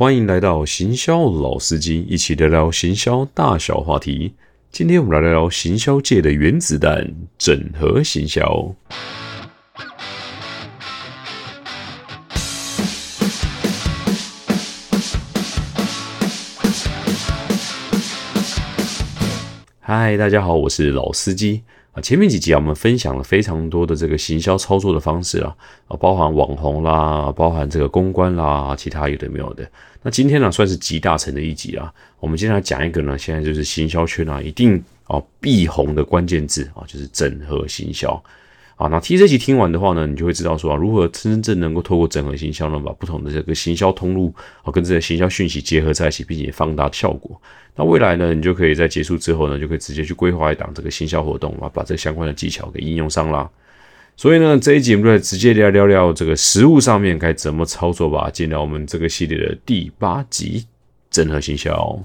欢迎来到行销老司机，一起聊聊行销大小话题。今天我们来聊聊行销界的原子弹——整合行销。嗨，大家好，我是老司机啊。前面几集啊，我们分享了非常多的这个行销操作的方式啊，啊，包含网红啦，包含这个公关啦，其他有的没有的。那今天呢，算是集大成的一集啊。我们今天来讲一个呢，现在就是行销圈啊，一定啊必红的关键字啊，就是整合行销。啊，那听这集听完的话呢，你就会知道说啊，如何真正能够透过整合行销呢，把不同的这个行销通路啊，跟这个行销讯息结合在一起，并且放大效果。那未来呢，你就可以在结束之后呢，就可以直接去规划一档这个行销活动啊，把这相关的技巧给应用上啦。所以呢，这一集我们就直接来聊聊这个实物上面该怎么操作吧。进到我们这个系列的第八集，整合行销。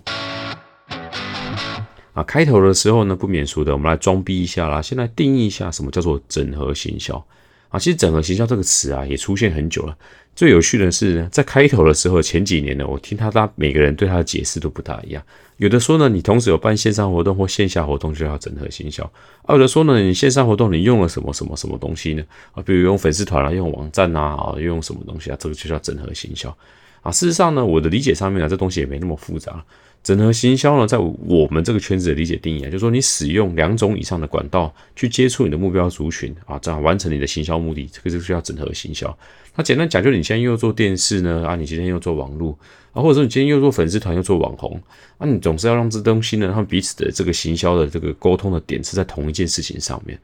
啊，开头的时候呢，不免俗的，我们来装逼一下啦。先来定义一下什么叫做整合行销啊。其实整合行销这个词啊，也出现很久了。最有趣的是，在开头的时候，前几年呢，我听他他每个人对他的解释都不大一样。有的说呢，你同时有办线上活动或线下活动，就叫整合行销；有的说呢，你线上活动你用了什么什么什么东西呢？啊，比如用粉丝团啊，用网站啊，啊，用什么东西啊，这个就叫整合行销啊。事实上呢，我的理解上面啊，这东西也没那么复杂。整合行销呢，在我们这个圈子的理解定义啊，就是说你使用两种以上的管道去接触你的目标族群啊，这样完成你的行销目的，这个就需要整合行销。那简单讲，就你现在又做电视呢，啊，你今天又做网络啊，或者说你今天又做粉丝团又做网红，啊，你总是要让这东西呢，他们彼此的这个行销的这个沟通的点是在同一件事情上面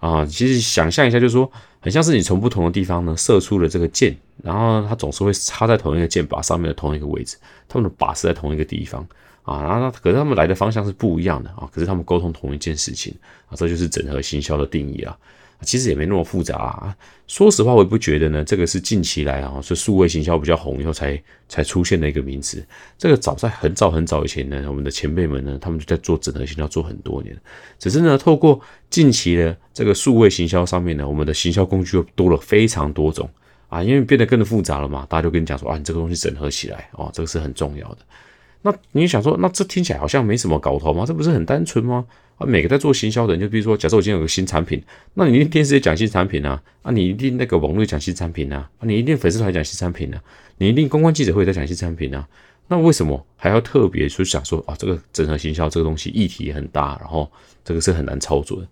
啊。其实想象一下，就是说，很像是你从不同的地方呢射出了这个箭，然后它总是会插在同一个箭靶上面的同一个位置，它们的靶是在同一个地方。啊，那可是他们来的方向是不一样的啊，可是他们沟通同一件事情啊，这就是整合行销的定义啊。其实也没那么复杂啊。说实话，我也不觉得呢，这个是近期来啊，是数位行销比较红以后才才出现的一个名词。这个早在很早很早以前呢，我们的前辈们呢，他们就在做整合行销做很多年。只是呢，透过近期的这个数位行销上面呢，我们的行销工具又多了非常多种啊，因为变得更复杂了嘛，大家就跟你讲说啊，你这个东西整合起来哦，这个是很重要的。那你想说，那这听起来好像没什么搞头吗？这不是很单纯吗？啊，每个在做行销的人，就比如说，假设我今天有个新产品，那你一定电视也讲新产品啊，啊，你一定那个网络讲新产品啊，啊，你一定粉丝团讲新产品啊，你一定公关记者会在讲新产品啊，那为什么还要特别去想说啊，这个整合行销这个东西议题很大，然后这个是很难操作的？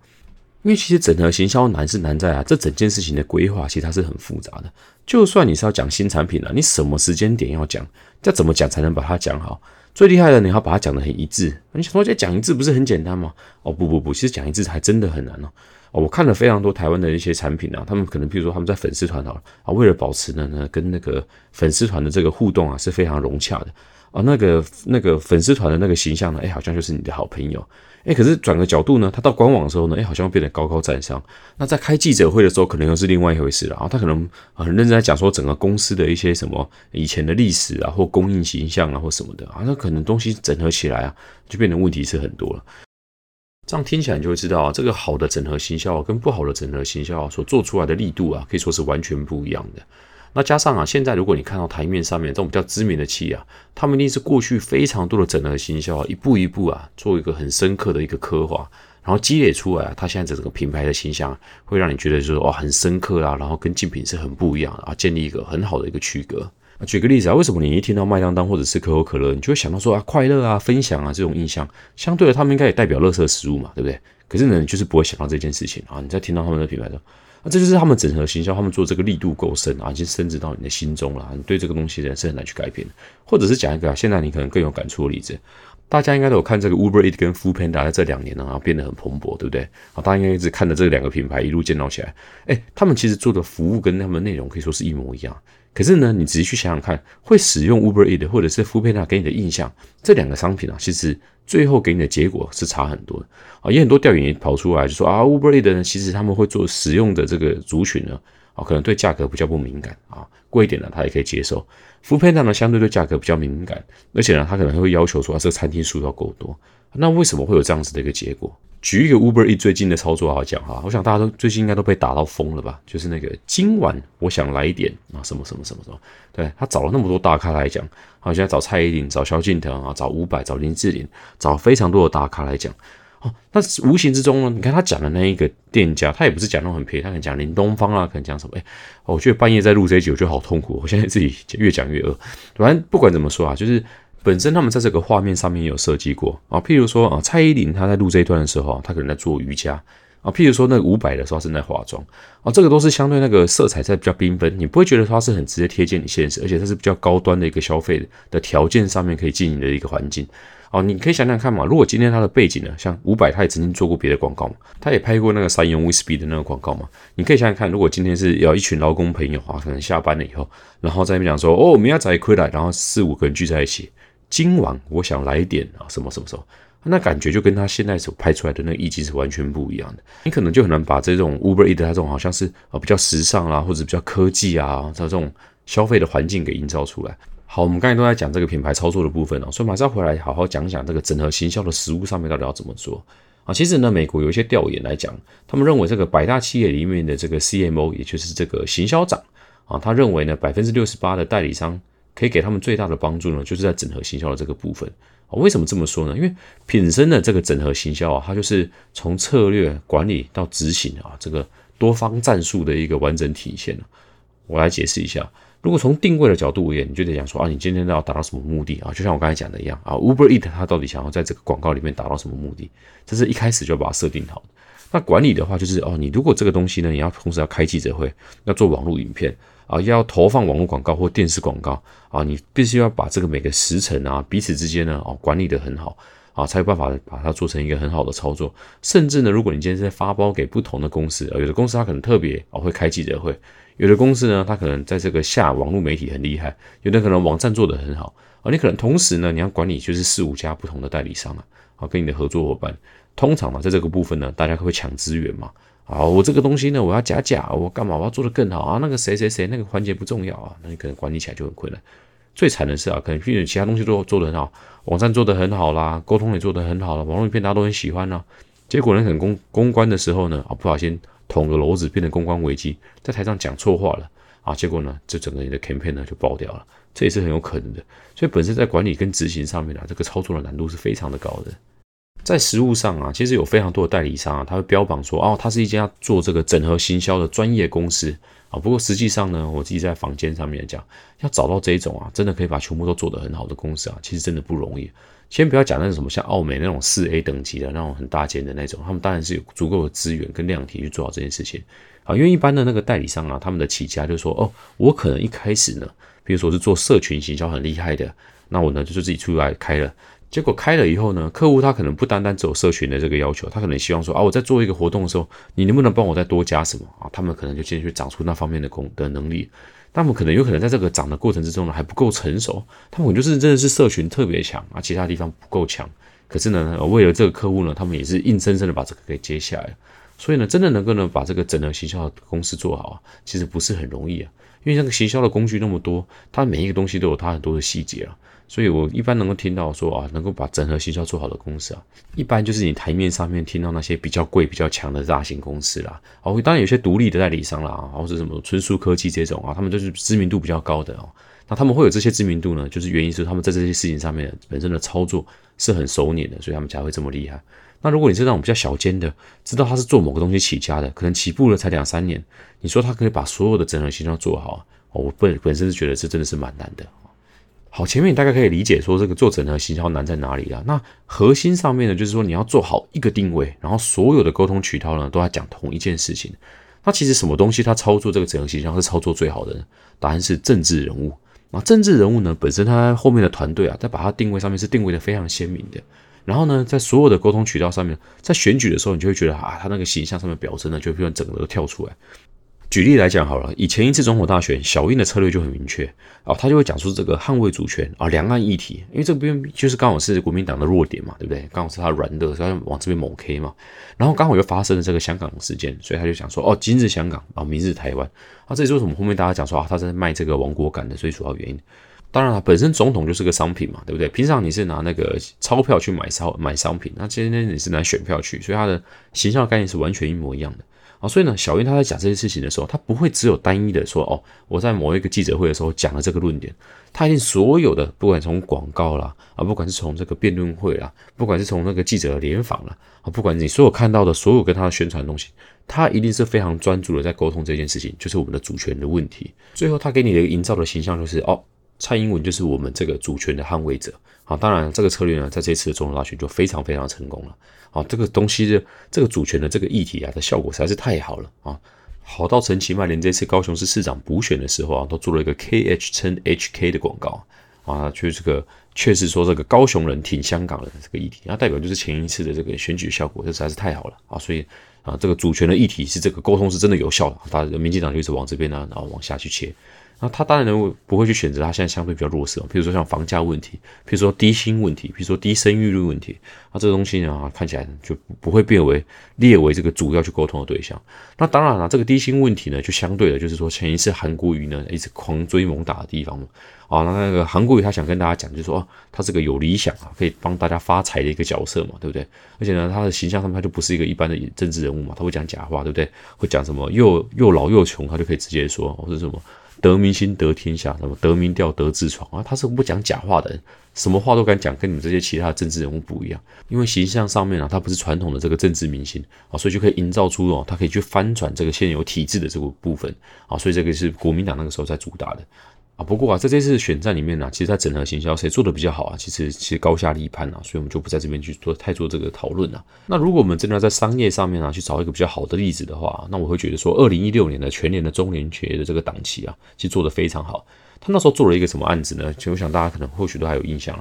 因为其实整合行销难是难在啊，这整件事情的规划其实它是很复杂的。就算你是要讲新产品了，你什么时间点要讲，要怎么讲才能把它讲好？最厉害的，你要把它讲得很一致。你想说这讲一致不是很简单吗？哦不不不，其实讲一致还真的很难哦。哦，我看了非常多台湾的一些产品啊，他们可能譬如说他们在粉丝团啊，啊为了保持呢呢跟那个粉丝团的这个互动啊是非常融洽的啊，那个那个粉丝团的那个形象呢，哎好像就是你的好朋友。哎，可是转个角度呢，他到官网的时候呢，哎，好像变得高高在上。那在开记者会的时候，可能又是另外一回事了。然后他可能很认真在讲说整个公司的一些什么以前的历史啊，或供应形象啊，或什么的啊，那可能东西整合起来啊，就变成问题是很多了。这样听起来你就会知道啊，这个好的整合行销跟不好的整合行销所做出来的力度啊，可以说是完全不一样的。那加上啊，现在如果你看到台面上面这种比较知名的企业啊，他们一定是过去非常多的整合行销啊，一步一步啊，做一个很深刻的一个刻画，然后积累出来啊，它现在整个品牌的形象会让你觉得就是哇很深刻啊，然后跟竞品是很不一样啊，建立一个很好的一个区隔。举个例子啊，为什么你一听到麦当当或者是可口可乐，你就会想到说啊快乐啊分享啊这种印象？相对的，他们应该也代表乐色食物嘛，对不对？可是呢，你就是不会想到这件事情啊。你在听到他们的品牌的。那这就是他们整合行销，他们做这个力度够深啊，已经深植到你的心中了。你对这个东西人是很难去改变的。或者是讲一个啊，现在你可能更有感触的例子，大家应该都有看这个 Uber Eat 跟 Food Panda 在这两年呢，啊变得很蓬勃，对不对？啊，大家应该一直看着这两个品牌一路建造起来。哎，他们其实做的服务跟他们的内容可以说是一模一样。可是呢，你仔细去想想看，会使用 Uber Eat 或者是 Food Panda 给你的印象，这两个商品啊，其实。最后给你的结果是差很多的啊，也很多调研也跑出来就说啊，Uber Eats 呢，其实他们会做使用的这个族群呢，啊，可能对价格比较不敏感啊，贵一点的他也可以接受。f o o Panda 呢，相对对价格比较敏感，而且呢，他可能会要求说，这个餐厅数要够多。那为什么会有这样子的一个结果？举一个 Uber E 最近的操作来讲哈，我想大家都最近应该都被打到疯了吧？就是那个今晚我想来一点啊，什么什么什么什么，对他找了那么多大咖来讲，好，现在找蔡依林、找萧敬腾啊、找伍佰、找林志玲，找非常多的大咖来讲。哦，那无形之中呢？你看他讲的那一个店家，他也不是讲那种很便宜，他可能讲林东方啊，可能讲什么？哎，我觉得半夜在录这一集，我觉得好痛苦。我现在自己越讲越饿。反正不管怎么说啊，就是本身他们在这个画面上面也有设计过啊。譬如说啊，蔡依林她在录这一段的时候，她可能在做瑜伽啊。譬如说那五百的时候正在化妆啊，这个都是相对那个色彩在比较缤纷，你不会觉得它是很直接贴近你现实，而且它是比较高端的一个消费的条件上面可以经营的一个环境。哦，你可以想想看嘛，如果今天他的背景呢，像伍佰，他也曾经做过别的广告嘛，他也拍过那个三元威士忌的那个广告嘛。你可以想想看，如果今天是要一群劳工朋友啊，可能下班了以后，然后在那边讲说，哦，明天仔亏来，然后四五个人聚在一起，今晚我想来一点啊，什么什么什么，那感觉就跟他现在所拍出来的那个意境是完全不一样的。你可能就很难把这种 Uber Eat 它这种好像是啊比较时尚啊，或者比较科技啊，这种消费的环境给营造出来。好，我们刚才都在讲这个品牌操作的部分哦，所以马上回来好好讲讲这个整合行销的实物上面到底要怎么做啊？其实呢，美国有一些调研来讲，他们认为这个百大企业里面的这个 CMO，也就是这个行销长啊，他认为呢，百分之六十八的代理商可以给他们最大的帮助呢，就是在整合行销的这个部分啊。为什么这么说呢？因为品生的这个整合行销啊，它就是从策略管理到执行啊，这个多方战术的一个完整体现我来解释一下。如果从定位的角度而言，你就得想说啊，你今天要达到什么目的啊？就像我刚才讲的一样啊，Uber Eat 它到底想要在这个广告里面达到什么目的？这是一开始就把它设定好的。那管理的话，就是哦，你如果这个东西呢，你要同时要开记者会，要做网络影片啊，要投放网络广告或电视广告啊，你必须要把这个每个时辰啊，彼此之间呢哦管理的很好啊，才有办法把它做成一个很好的操作。甚至呢，如果你今天是在发包给不同的公司啊，有的公司它可能特别啊会开记者会。有的公司呢，它可能在这个下网络媒体很厉害，有的可能网站做得很好，而你可能同时呢，你要管理就是四五家不同的代理商啊，啊，跟你的合作伙伴，通常嘛，在这个部分呢，大家会抢资源嘛，啊，我这个东西呢，我要加价，我干嘛？我要做得更好啊？那个谁谁谁那个环节不重要啊？那你可能管理起来就很困难。最惨的是啊，可能譬如其他东西都做得很好，网站做得很好啦，沟通也做得很好了，网络影片大家都很喜欢呢，结果呢，可能公公关的时候呢，啊，不小心。捅个篓子变成公关危机，在台上讲错话了啊，结果呢，这整个你的 campaign 呢就爆掉了，这也是很有可能的。所以本身在管理跟执行上面啊，这个操作的难度是非常的高的。在实物上啊，其实有非常多的代理商啊，他会标榜说哦，他是一家做这个整合行销的专业公司不过实际上呢，我自己在房间上面讲，要找到这一种啊，真的可以把全部都做得很好的公司啊，其实真的不容易。先不要讲那种什么像奥美那种四 A 等级的那种很大间的那种，他们当然是有足够的资源跟量体去做好这件事情啊。因为一般的那个代理商啊，他们的起家就是说，哦，我可能一开始呢，比如说是做社群行销很厉害的，那我呢就是自己出来开了。结果开了以后呢，客户他可能不单单只有社群的这个要求，他可能希望说啊，我在做一个活动的时候，你能不能帮我再多加什么啊？他们可能就进去长出那方面的功的能力。他们可能有可能在这个长的过程之中呢，还不够成熟。他们就是真的是社群特别强啊，其他地方不够强。可是呢，为了这个客户呢，他们也是硬生生的把这个给接下来。所以呢，真的能够呢把这个整个行销的公司做好啊，其实不是很容易啊。因为那个行销的工具那么多，它每一个东西都有它很多的细节啊。所以，我一般能够听到说啊，能够把整合行销做好的公司啊，一般就是你台面上面听到那些比较贵、比较强的大型公司啦。哦，当然有些独立的代理商啦，或者什么春树科技这种啊，他们就是知名度比较高的哦。那他们会有这些知名度呢，就是原因是他们在这些事情上面本身的操作是很熟练的，所以他们才会这么厉害。那如果你是那种比较小间的，知道他是做某个东西起家的，可能起步了才两三年，你说他可以把所有的整合行销做好，我本本身是觉得这真的是蛮难的。好，前面你大概可以理解说这个做整合行销难在哪里了？那核心上面呢，就是说你要做好一个定位，然后所有的沟通渠道呢都要讲同一件事情。那其实什么东西它操作这个整合形象是操作最好的呢？答案是政治人物。那，政治人物呢本身他后面的团队啊，在把它定位上面是定位的非常鲜明的。然后呢，在所有的沟通渠道上面，在选举的时候，你就会觉得啊，他那个形象上面表征呢，就会整个都跳出来。举例来讲好了，以前一次总统大选，小英的策略就很明确啊，他就会讲出这个捍卫主权啊，两岸议题，因为这边就是刚好是国民党的弱点嘛，对不对？刚好是他软的，所以往这边猛 K 嘛。然后刚好又发生了这个香港事件，所以他就讲说，哦，今日香港啊，明日台湾啊，这也是为什么后面大家讲说啊，他在卖这个亡国感的最主要原因。当然了，本身总统就是个商品嘛，对不对？平常你是拿那个钞票去买商买商品，那今天你是拿选票去，所以他的形象概念是完全一模一样的。啊，所以呢，小英他在讲这些事情的时候，他不会只有单一的说哦，我在某一个记者会的时候讲了这个论点，他一定所有的，不管从广告啦，啊，不管是从这个辩论会啦，不管是从那个记者的联访啦，啊，不管你所有看到的所有跟他的宣传的东西，他一定是非常专注的在沟通这件事情，就是我们的主权的问题。最后他给你的营造的形象就是哦，蔡英文就是我们这个主权的捍卫者。好，当然这个策略呢，在这次的总统大选就非常非常成功了。啊，这个东西的这个主权的这个议题啊，的效果实在是太好了啊，好到陈其迈连这次高雄市市长补选的时候啊，都做了一个 KH 称 HK 的广告啊，就是这个确实说这个高雄人挺香港人的这个议题，那代表就是前一次的这个选举效果，这实在是太好了啊，所以啊，这个主权的议题是这个沟通是真的有效的，大民进党就一直往这边呢，然后往下去切。那他当然不会去选择他现在相对比较弱势比如说像房价问题，比如说低薪问题，比如说低生育率问题，那这个东西呢看起来就不会变为列为这个主要去沟通的对象。那当然了，这个低薪问题呢就相对的，就是说前一次韩国瑜呢一直狂追猛打的地方嘛。啊，那那个韩国瑜他想跟大家讲，就是说他是个有理想啊，可以帮大家发财的一个角色嘛，对不对？而且呢，他的形象上面他就不是一个一般的政治人物嘛，他会讲假话，对不对？会讲什么又又老又穷，他就可以直接说或者什么。得民心得天下，什么得民调得痔疮啊？他是不讲假话的人，什么话都敢讲，跟你们这些其他的政治人物不一样。因为形象上面啊，他不是传统的这个政治明星啊，所以就可以营造出哦，他可以去翻转这个现有体制的这个部分啊，所以这个是国民党那个时候在主打的。啊，不过啊，在这次选战里面呢，其实，在整合行销谁做的比较好啊？其实，其实高下立判啊，所以我们就不在这边去做太做这个讨论了。那如果我们真的要在商业上面啊，去找一个比较好的例子的话，那我会觉得说，二零一六年的全年的中年企业的这个档期啊，其实做的非常好。他那时候做了一个什么案子呢？其实我想大家可能或许都还有印象。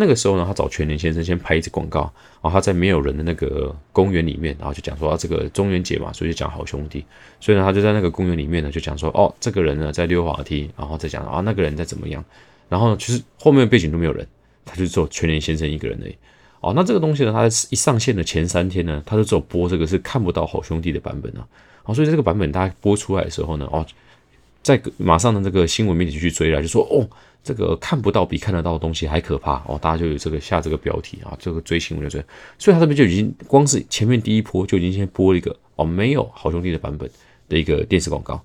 那个时候呢，他找全联先生先拍一支广告，然后他在没有人的那个公园里面，然后就讲说啊，这个中元节嘛，所以就讲好兄弟，所以呢，他就在那个公园里面呢，就讲说哦，这个人呢在溜滑梯，然后再讲啊，那个人在怎么样，然后，其实后面背景都没有人，他就只有全联先生一个人而已。哦，那这个东西呢，他一上线的前三天呢，他就只有播这个是看不到好兄弟的版本啊，哦，所以这个版本他播出来的时候呢，哦，在马上的这个新闻媒体就去追来，就说哦。这个看不到比看得到的东西还可怕哦，大家就有这个下这个标题啊，这个追新闻就追，所以他这边就已经光是前面第一波就已经先播了一个哦没有好兄弟的版本的一个电视广告，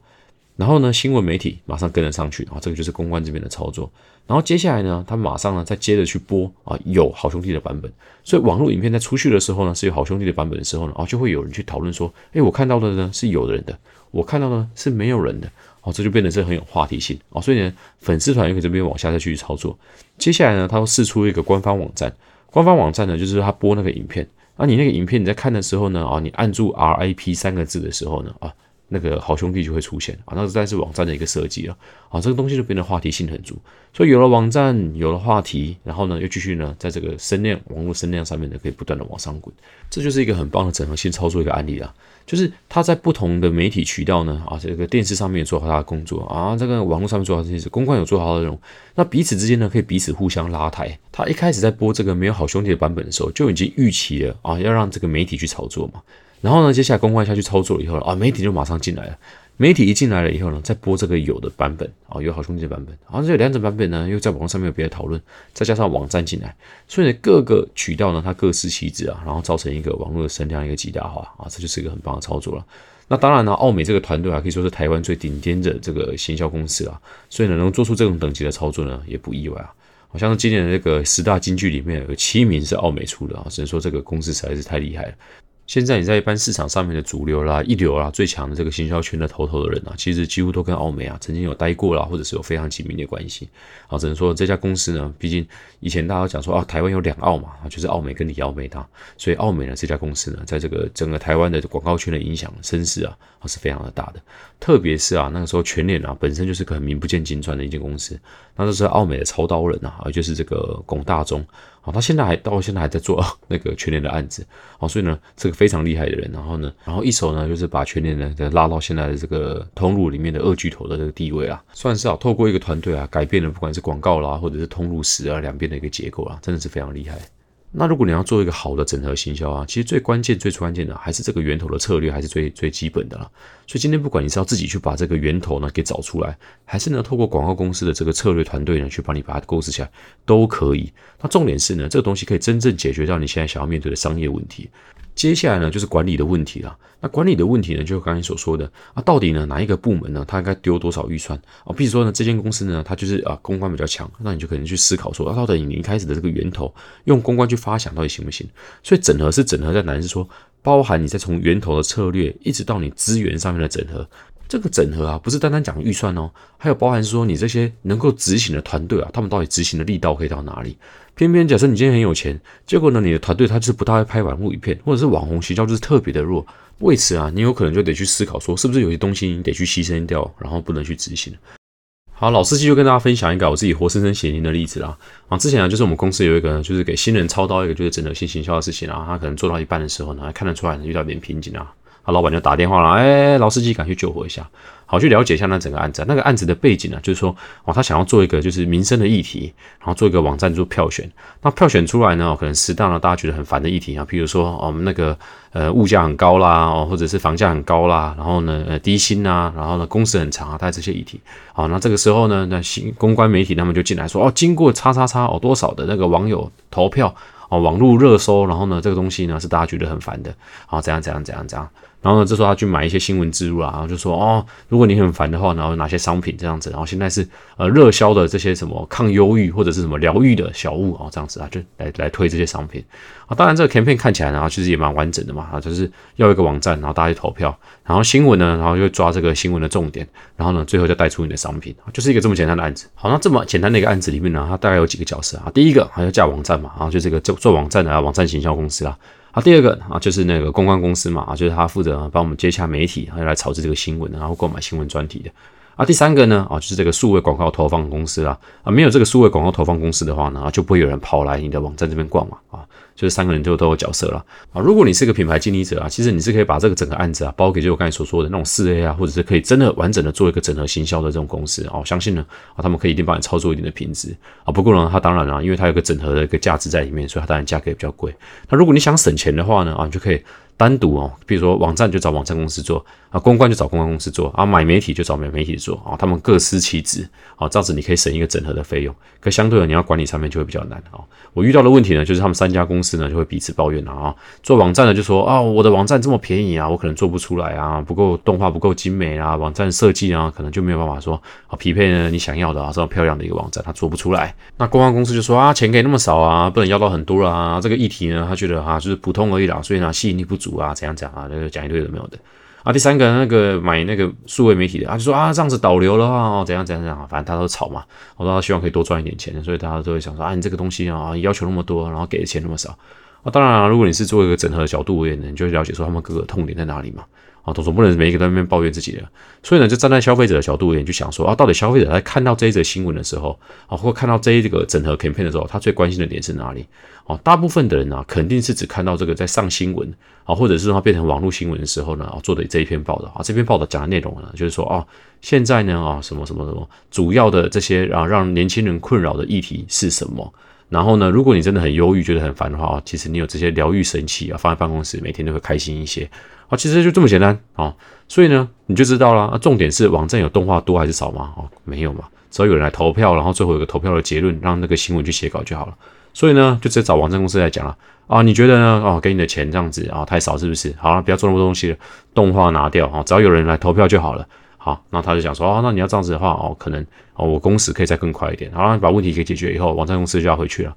然后呢新闻媒体马上跟了上去啊，这个就是公关这边的操作，然后接下来呢他马上呢再接着去播啊有好兄弟的版本，所以网络影片在出去的时候呢是有好兄弟的版本的时候呢啊就会有人去讨论说，哎我看到的呢是有人的，我看到的是没有人的。哦，这就变得是很有话题性哦，所以呢，粉丝团又可以这边往下再去操作。接下来呢，他会试出一个官方网站，官方网站呢就是他播那个影片，那，你那个影片你在看的时候呢，啊，你按住 RIP 三个字的时候呢，啊。那个好兄弟就会出现。啊，那实在是网站的一个设计了啊，这个东西就变得话题性很足，所以有了网站，有了话题，然后呢又继续呢在这个声量网络声量上面呢可以不断的往上滚，这就是一个很棒的整合性操作一个案例啊，就是他在不同的媒体渠道呢啊，这个电视上面做好他的工作啊，这个网络上面做好这些事，公关有做好的内容，那彼此之间呢可以彼此互相拉抬。他一开始在播这个没有好兄弟的版本的时候，就已经预期了啊，要让这个媒体去操作嘛。然后呢，接下来公关下去操作了以后啊，媒体就马上进来了。媒体一进来了以后呢，再播这个有的版本啊，有好兄弟的版本。然后这两种版本呢，又在网络上面有别的讨论，再加上网站进来，所以呢，各个渠道呢，它各司其职啊，然后造成一个网络的声量一个极大化啊，这就是一个很棒的操作了。那当然呢，奥美这个团队啊，可以说是台湾最顶尖的这个行销公司啊，所以呢，能做出这种等级的操作呢，也不意外啊。好像今年的这个十大金句里面有七名是奥美出的啊，只能说这个公司实在是太厉害了。现在你在一般市场上面的主流啦、一流啦、最强的这个行销圈的头头的人啊，其实几乎都跟奥美啊曾经有待过啦，或者是有非常紧密的关系。啊，只能说这家公司呢，毕竟以前大家讲说啊，台湾有两奥嘛，就是奥美跟李奥美的，所以奥美呢这家公司呢，在这个整个台湾的广告圈的影响声势啊，啊是非常的大的。特别是啊，那个时候全脸啊本身就是个很名不见经传的一间公司，那时候奥美的操刀人啊，就是这个龚大中。好，他现在还到现在还在做 那个全年的案子，好，所以呢，这个非常厉害的人，然后呢，然后一手呢就是把全年的拉到现在的这个通路里面的二巨头的这个地位啊，算是啊，透过一个团队啊，改变了不管是广告啦，或者是通路史啊两边的一个结构啊，真的是非常厉害。那如果你要做一个好的整合行销啊，其实最关键、最关键的还是这个源头的策略，还是最最基本的啦。所以今天不管你是要自己去把这个源头呢给找出来，还是呢透过广告公司的这个策略团队呢去帮你把它构思起来，都可以。那重点是呢，这个东西可以真正解决掉你现在想要面对的商业问题。接下来呢，就是管理的问题了。那管理的问题呢，就刚才所说的啊，到底呢哪一个部门呢，它应该丢多少预算啊？比如说呢，这间公司呢，它就是啊公关比较强，那你就可能去思考说，啊，到底你一开始的这个源头用公关去发想，到底行不行？所以整合是整合在哪？是说包含你在从源头的策略，一直到你资源上面的整合。这个整合啊，不是单单讲预算哦，还有包含说你这些能够执行的团队啊，他们到底执行的力道可以到哪里？偏偏假设你今天很有钱，结果呢，你的团队他就是不大会拍网络影片，或者是网红形象就是特别的弱，为此啊，你有可能就得去思考说，是不是有些东西你得去牺牲掉，然后不能去执行。好，老司机就跟大家分享一个我自己活生生血淋的例子啦。啊，之前呢，就是我们公司有一个就是给新人操刀一个就是整合性行销的事情啊，他可能做到一半的时候呢，还看得出来遇到点瓶颈啊。他老板就打电话了，哎，老司机赶去救火一下，好去了解一下那整个案子。那个案子的背景呢，就是说，哦，他想要做一个就是民生的议题，然后做一个网站做票选。那票选出来呢，可能适当的大家觉得很烦的议题啊，譬如说，我们那个呃物价很高啦，哦，或者是房价很高啦，然后呢，呃低薪啊，然后呢工时很长啊，大概这些议题。好，那这个时候呢，那新公关媒体他们就进来说，哦，经过叉叉叉哦多少的那个网友投票哦，网络热搜，然后呢，这个东西呢是大家觉得很烦的，好，怎样怎样怎样怎样。然后呢，这时候他去买一些新闻植入啊，然后就说哦，如果你很烦的话，然后哪些商品这样子，然后现在是呃热销的这些什么抗忧郁或者是什么疗愈的小物啊，这样子啊，就来来推这些商品啊。当然这个 campaign 看起来呢，其实也蛮完整的嘛，啊，就是要一个网站，然后大家去投票，然后新闻呢，然后就抓这个新闻的重点，然后呢，最后就带出你的商品，就是一个这么简单的案子。好，那这么简单的一个案子里面呢，它大概有几个角色啊？第一个还要架网站嘛，然后就这个做做网站的网站行销公司啊。好，第二个啊，就是那个公关公司嘛，啊，就是他负责帮我们接洽媒体，然后来炒制这个新闻，然后购买新闻专题的。啊，第三个呢，啊，就是这个数位广告投放公司啦，啊，没有这个数位广告投放公司的话呢，啊就不会有人跑来你的网站这边逛嘛，啊。就是三个人就都有角色了啊！如果你是个品牌经理者啊，其实你是可以把这个整个案子啊包给就我刚才所说的那种四 A 啊，或者是可以真的完整的做一个整合行销的这种公司啊，我相信呢啊，他们可以一定帮你操作一定的品质啊。不过呢，它当然了，因为它有个整合的一个价值在里面，所以它当然价格也比较贵。那如果你想省钱的话呢啊，你就可以。单独哦，比如说网站就找网站公司做啊，公关就找公关公司做啊，买媒体就找买媒体做啊，他们各司其职啊，这样子你可以省一个整合的费用。可相对的，你要管理上面就会比较难啊。我遇到的问题呢，就是他们三家公司呢就会彼此抱怨了啊。做网站的就说啊，我的网站这么便宜啊，我可能做不出来啊，不够动画不够精美啊，网站设计啊，可能就没有办法说啊匹配呢你想要的啊这么漂亮的一个网站，他做不出来。那公关公司就说啊，钱给那么少啊，不能要到很多啦。这个议题呢，他觉得啊就是普通而已啦，所以呢吸引力不主啊，怎样讲啊，那个讲一堆都没有的啊。第三个那个买那个数位媒体的啊，就说啊这样子导流的话哦，怎样怎样怎样，反正他都吵嘛，我都希望可以多赚一点钱，所以大家都会想说啊，你这个东西啊要求那么多，然后给的钱那么少啊。当然了，如果你是做一个整合的角度我也能，就了解说他们各个痛点在哪里嘛。啊，总总不能每一个在那边抱怨自己的，所以呢，就站在消费者的角度，也就想说啊，到底消费者在看到这一则新闻的时候，啊，或看到这一这个整合 campaign 的时候，他最关心的点是哪里？哦，大部分的人呢，肯定是只看到这个在上新闻，啊，或者是它变成网络新闻的时候呢，啊，做的这一篇报道，啊，这篇报道讲的内容呢，就是说，啊，现在呢，啊，什么什么什么，主要的这些啊，让年轻人困扰的议题是什么？然后呢，如果你真的很忧郁，觉得很烦的话，其实你有这些疗愈神器啊，放在办公室，每天都会开心一些。啊，其实就这么简单啊，所以呢，你就知道了。啊，重点是网站有动画多还是少吗？哦，没有嘛，只要有人来投票，然后最后有个投票的结论，让那个新闻去写稿就好了。所以呢，就直接找网站公司来讲了。啊，你觉得呢？哦，给你的钱这样子啊，太少是不是？好了，不要做那么多东西了，动画拿掉啊，只要有人来投票就好了。好，那他就讲说，哦，那你要这样子的话，哦，可能哦，我工时可以再更快一点。好，把问题给解决以后，网站公司就要回去了。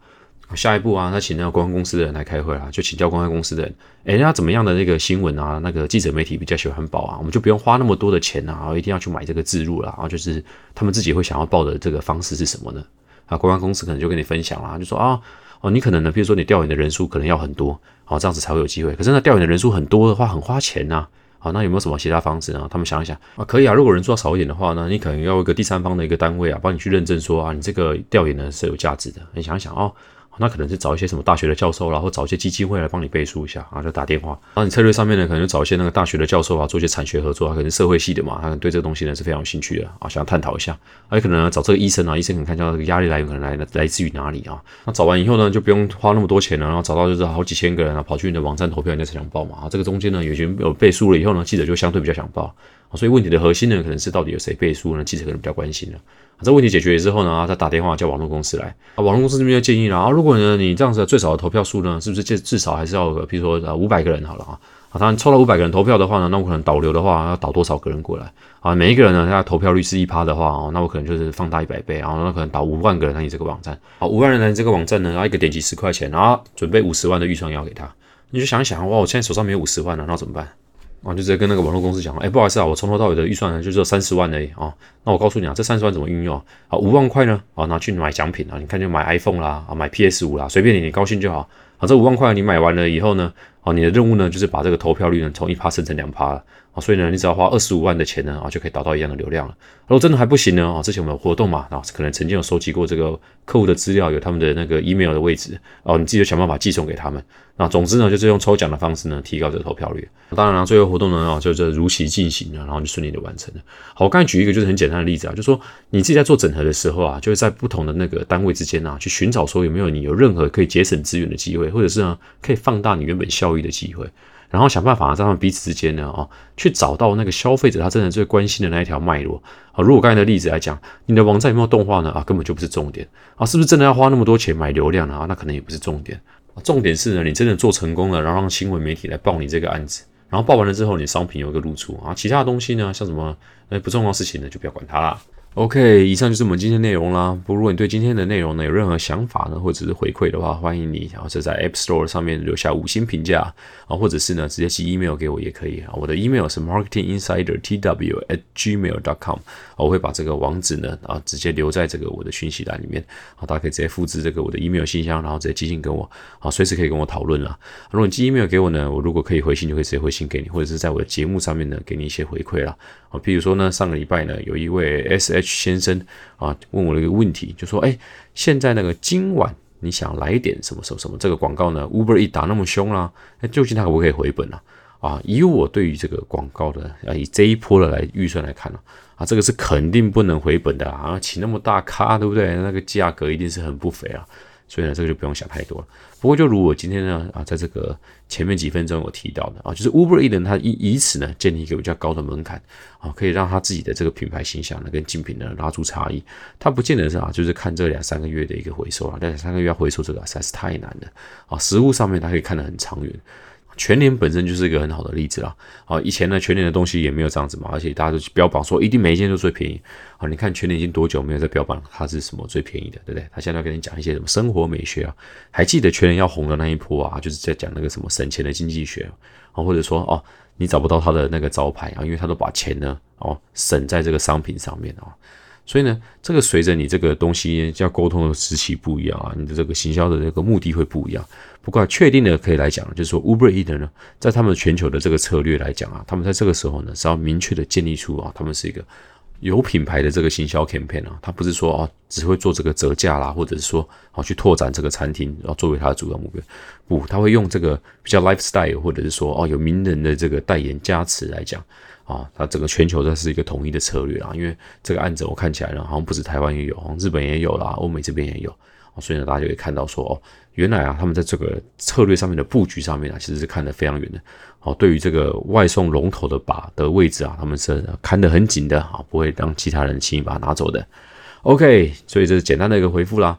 下一步啊，他请那个公关公司的人来开会啊，就请教公关公司的人，哎，那怎么样的那个新闻啊，那个记者媒体比较喜欢报啊，我们就不用花那么多的钱啊，一定要去买这个字入了，然后就是他们自己会想要报的这个方式是什么呢？啊，公关公司可能就跟你分享啦，就说啊，哦，你可能呢，比如说你调研的人数可能要很多，好，这样子才会有机会。可是那调研的人数很多的话，很花钱呐。好，那有没有什么其他方式呢？他们想一想啊，可以啊。如果人数要少一点的话呢，你可能要一个第三方的一个单位啊，帮你去认证说啊，你这个调研呢是有价值的。你想一想哦。那可能是找一些什么大学的教授啦，或找一些基金会来帮你背书一下啊，就打电话。然后你策略上面呢，可能就找一些那个大学的教授啊，做一些产学合作啊，可能社会系的嘛，他可能对这个东西呢是非常有兴趣的啊，想要探讨一下。还有可能找这个医生啊，医生可能看到这个压力来源可能来来自于哪里啊？那找完以后呢，就不用花那么多钱了，然后找到就是好几千个人啊，跑去你的网站投票，人家才想报嘛啊。这个中间呢，有些有背书了以后呢，记者就相对比较想报。所以问题的核心呢，可能是到底有谁背书呢？记者可能比较关心了。这问题解决之后呢，他打电话叫网络公司来啊。网络公司这边就建议了啊，如果呢你这样子最少的投票数呢，是不是至至少还是要，比如说呃五百个人好了啊？啊，当然抽到五百个人投票的话呢，那我可能导流的话要导多少个人过来啊？每一个人呢，他投票率是一趴的话哦，那我可能就是放大一百倍，然后那可能导五万个人来你这个网站，好，五万人来你这个网站呢，然后一个点击十块钱，然后准备五十万的预算要给他，你就想想哇，我现在手上没有五十万了，那怎么办？啊，就直接跟那个网络公司讲，哎，不好意思啊，我从头到尾的预算呢就只有三十万而已啊。那我告诉你啊，这三十万怎么运用啊？五万块呢，啊，拿去买奖品啊，你看就买 iPhone 啦，啊，买 PS 五啦，随便你，你高兴就好。啊，这五万块你买完了以后呢，啊，你的任务呢就是把这个投票率呢从一趴升成两趴了。啊，所以呢，你只要花二十五万的钱呢，啊，就可以达到一样的流量了。如果真的还不行呢，啊，之前我们有活动嘛，啊，可能曾经有收集过这个客户的资料，有他们的那个 email 的位置，哦，你自己就想办法寄送给他们。那总之呢，就是用抽奖的方式呢，提高这个投票率。当然了，最后活动呢，就是如期进行了，然后就顺利的完成了。好，我刚才举一个就是很简单的例子啊，就是说你自己在做整合的时候啊，就是在不同的那个单位之间啊，去寻找说有没有你有任何可以节省资源的机会，或者是呢，可以放大你原本效益的机会。然后想办法在他们彼此之间呢，啊，去找到那个消费者他真的最关心的那一条脉络啊。如果刚才的例子来讲，你的网站有没有动画呢？啊，根本就不是重点啊。是不是真的要花那么多钱买流量？啊，那可能也不是重点。重点是呢，你真的做成功了，然后让新闻媒体来报你这个案子，然后报完了之后，你商品有一个露出啊。其他的东西呢，像什么哎不重要事情呢，就不要管它啦。OK，以上就是我们今天内容啦。不，如果你对今天的内容呢有任何想法呢，或者是回馈的话，欢迎你，然后是在 App Store 上面留下五星评价啊，或者是呢直接寄 email 给我也可以啊。我的 email 是 marketinginsidertw@gmail.com，我会把这个网址呢啊直接留在这个我的讯息栏里面啊，大家可以直接复制这个我的 email 信箱，然后直接寄信给我啊，随时可以跟我讨论啦。如果你寄 email 给我呢，我如果可以回信，就会直接回信给你，或者是在我的节目上面呢给你一些回馈啦。啊，比如说呢，上个礼拜呢有一位 SH 先生啊，问我了一个问题，就说：“哎，现在那个今晚你想来点什么什么什么？这个广告呢，Uber 一打那么凶啦，那究竟它可不可以回本呢？啊，以我对于这个广告的啊，以这一波的来预算来看呢，啊，这个是肯定不能回本的啊，请那么大咖，对不对？那个价格一定是很不菲啊。”所以呢，这个就不用想太多了。不过，就如我今天呢啊，在这个前面几分钟我提到的啊，就是 Uber e a t，它以以此呢建立一个比较高的门槛啊，可以让他自己的这个品牌形象呢跟竞品呢拉出差异。它不见得是啊，就是看这两三个月的一个回收啊，两三个月要回收这个实在是太难了啊。实物上面它可以看得很长远。全年本身就是一个很好的例子啦。啊，以前呢全年的东西也没有这样子嘛，而且大家都标榜说一定每一件都最便宜。啊，你看全年已经多久没有在标榜它是什么最便宜的，对不对？他现在要跟你讲一些什么生活美学啊？还记得全年要红的那一波啊，就是在讲那个什么省钱的经济学啊，或者说哦，你找不到他的那个招牌啊，因为他都把钱呢哦省在这个商品上面啊。所以呢，这个随着你这个东西要沟通的时期不一样啊，你的这个行销的这个目的会不一样。不过确定的可以来讲，就是说 Uber e a t 呢，在他们全球的这个策略来讲啊，他们在这个时候呢是要明确的建立出啊，他们是一个有品牌的这个行销 campaign 啊，他不是说哦只会做这个折价啦，或者是说哦去拓展这个餐厅，然后作为他的主要目标。不，他会用这个比较 lifestyle，或者是说哦有名人的这个代言加持来讲。啊，它整个全球这是一个统一的策略啊，因为这个案子我看起来呢，好像不止台湾也有，日本也有啦，欧美这边也有，所以呢，大家就可以看到说，哦，原来啊，他们在这个策略上面的布局上面啊，其实是看得非常远的。哦，对于这个外送龙头的把的位置啊，他们是看得很紧的啊，不会让其他人轻易把它拿走的。OK，所以这是简单的一个回复啦。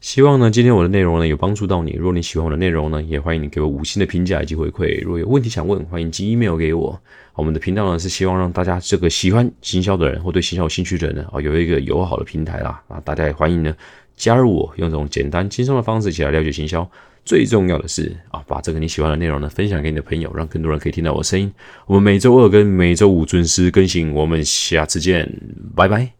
希望呢，今天我的内容呢有帮助到你。如果你喜欢我的内容呢，也欢迎你给我五星的评价以及回馈。如果有问题想问，欢迎寄 email 给我。我们的频道呢是希望让大家这个喜欢行销的人或对行销有兴趣的人呢，啊，有一个友好的平台啦。啊，大家也欢迎呢加入我，用这种简单轻松的方式一起来了解行销。最重要的是啊，把这个你喜欢的内容呢分享给你的朋友，让更多人可以听到我的声音。我们每周二跟每周五准时更新，我们下次见，拜拜。